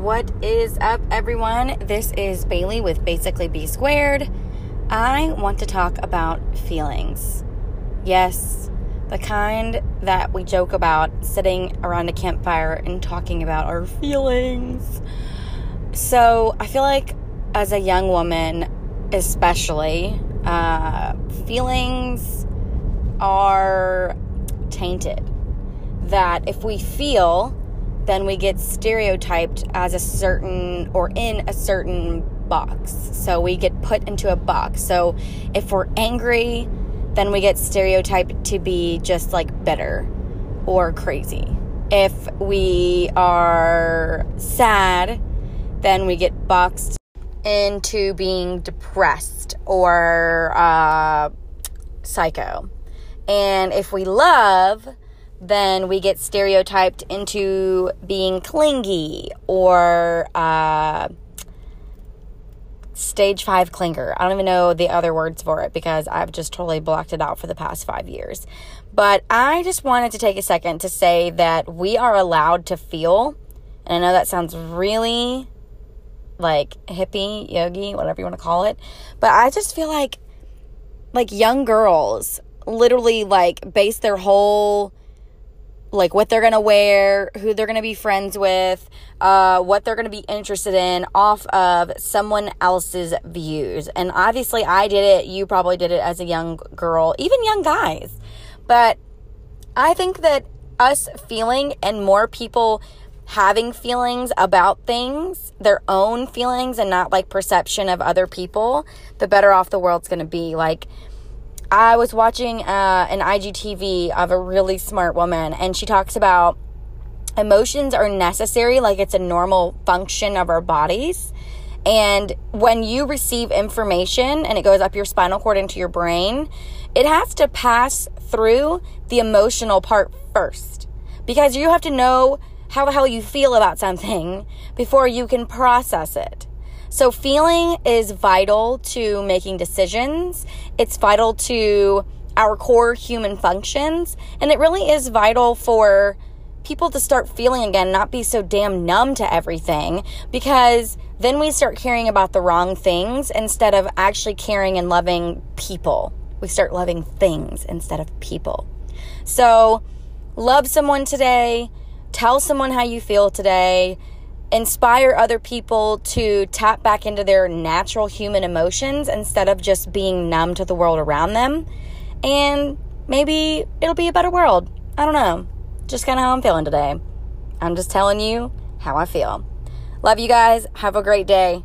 What is up, everyone? This is Bailey with Basically B Squared. I want to talk about feelings. Yes, the kind that we joke about sitting around a campfire and talking about our feelings. So, I feel like as a young woman, especially, uh, feelings are tainted. That if we feel, then we get stereotyped as a certain or in a certain box. So we get put into a box. So if we're angry, then we get stereotyped to be just like bitter or crazy. If we are sad, then we get boxed into being depressed or uh, psycho. And if we love, then we get stereotyped into being clingy or uh, stage five clinger. I don't even know the other words for it because I've just totally blocked it out for the past five years. But I just wanted to take a second to say that we are allowed to feel. And I know that sounds really like hippie, yogi, whatever you want to call it. But I just feel like like young girls literally like base their whole like what they're gonna wear, who they're gonna be friends with, uh, what they're gonna be interested in off of someone else's views. And obviously, I did it. You probably did it as a young girl, even young guys. But I think that us feeling and more people having feelings about things, their own feelings, and not like perception of other people, the better off the world's gonna be. Like, I was watching uh, an IGTV of a really smart woman, and she talks about emotions are necessary, like it's a normal function of our bodies. And when you receive information and it goes up your spinal cord into your brain, it has to pass through the emotional part first. Because you have to know how the hell you feel about something before you can process it. So, feeling is vital to making decisions, it's vital to our core human functions, and it really is vital for people to start feeling again, not be so damn numb to everything, because then we start caring about the wrong things instead of actually caring and loving people. We start loving things instead of people. So, love someone today, tell someone how you feel today inspire other people to tap back into their natural human emotions instead of just being numb to the world around them. And maybe it'll be a better world. I don't know. Just kind of how I'm feeling today. I'm just telling you how I feel. Love you guys. Have a great day.